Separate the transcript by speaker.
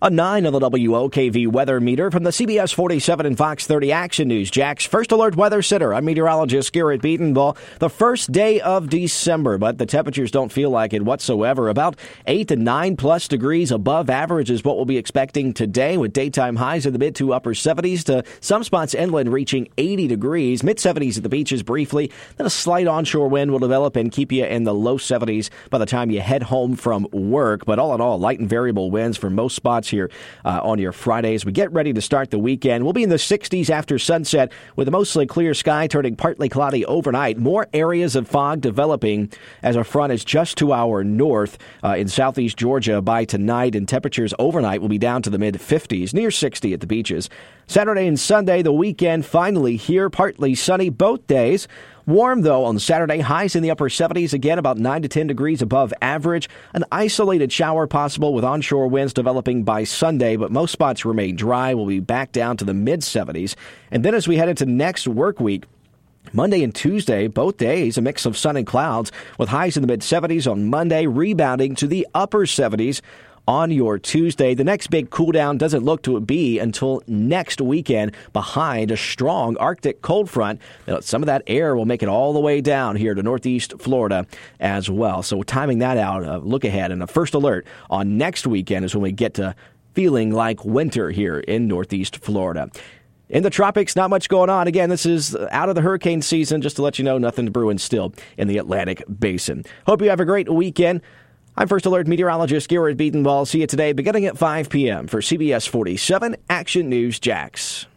Speaker 1: A 9 on the WOKV weather meter from the CBS 47 and Fox 30 Action News. Jax First Alert Weather Center. I'm meteorologist Garrett Bedenbaugh. The first day of December, but the temperatures don't feel like it whatsoever. About 8 to 9 plus degrees above average is what we'll be expecting today with daytime highs in the mid to upper 70s to some spots inland reaching 80 degrees. Mid 70s at the beaches briefly. Then a slight onshore wind will develop and keep you in the low 70s by the time you head home from work. But all in all, light and variable winds for most spots here uh, on your Fridays. We get ready to start the weekend. We'll be in the 60s after sunset with a mostly clear sky turning partly cloudy overnight. More areas of fog developing as our front is just to our north uh, in southeast Georgia by tonight, and temperatures overnight will be down to the mid 50s, near 60 at the beaches. Saturday and Sunday, the weekend finally here, partly sunny both days. Warm, though, on Saturday. Highs in the upper 70s, again about 9 to 10 degrees above average. An isolated shower possible with onshore winds developing by Sunday, but most spots remain dry. We'll be back down to the mid 70s. And then as we head into next work week, Monday and Tuesday, both days, a mix of sun and clouds with highs in the mid 70s on Monday, rebounding to the upper 70s on your Tuesday. The next big cool down doesn't look to be until next weekend behind a strong Arctic cold front. Some of that air will make it all the way down here to northeast Florida as well. So, timing that out, uh, look ahead and a first alert on next weekend is when we get to feeling like winter here in northeast Florida. In the tropics, not much going on. Again, this is out of the hurricane season. Just to let you know, nothing brewing still in the Atlantic basin. Hope you have a great weekend. I'm First Alert meteorologist Garrett Bedenbaugh. See you today beginning at 5 p.m. for CBS 47 Action News Jax.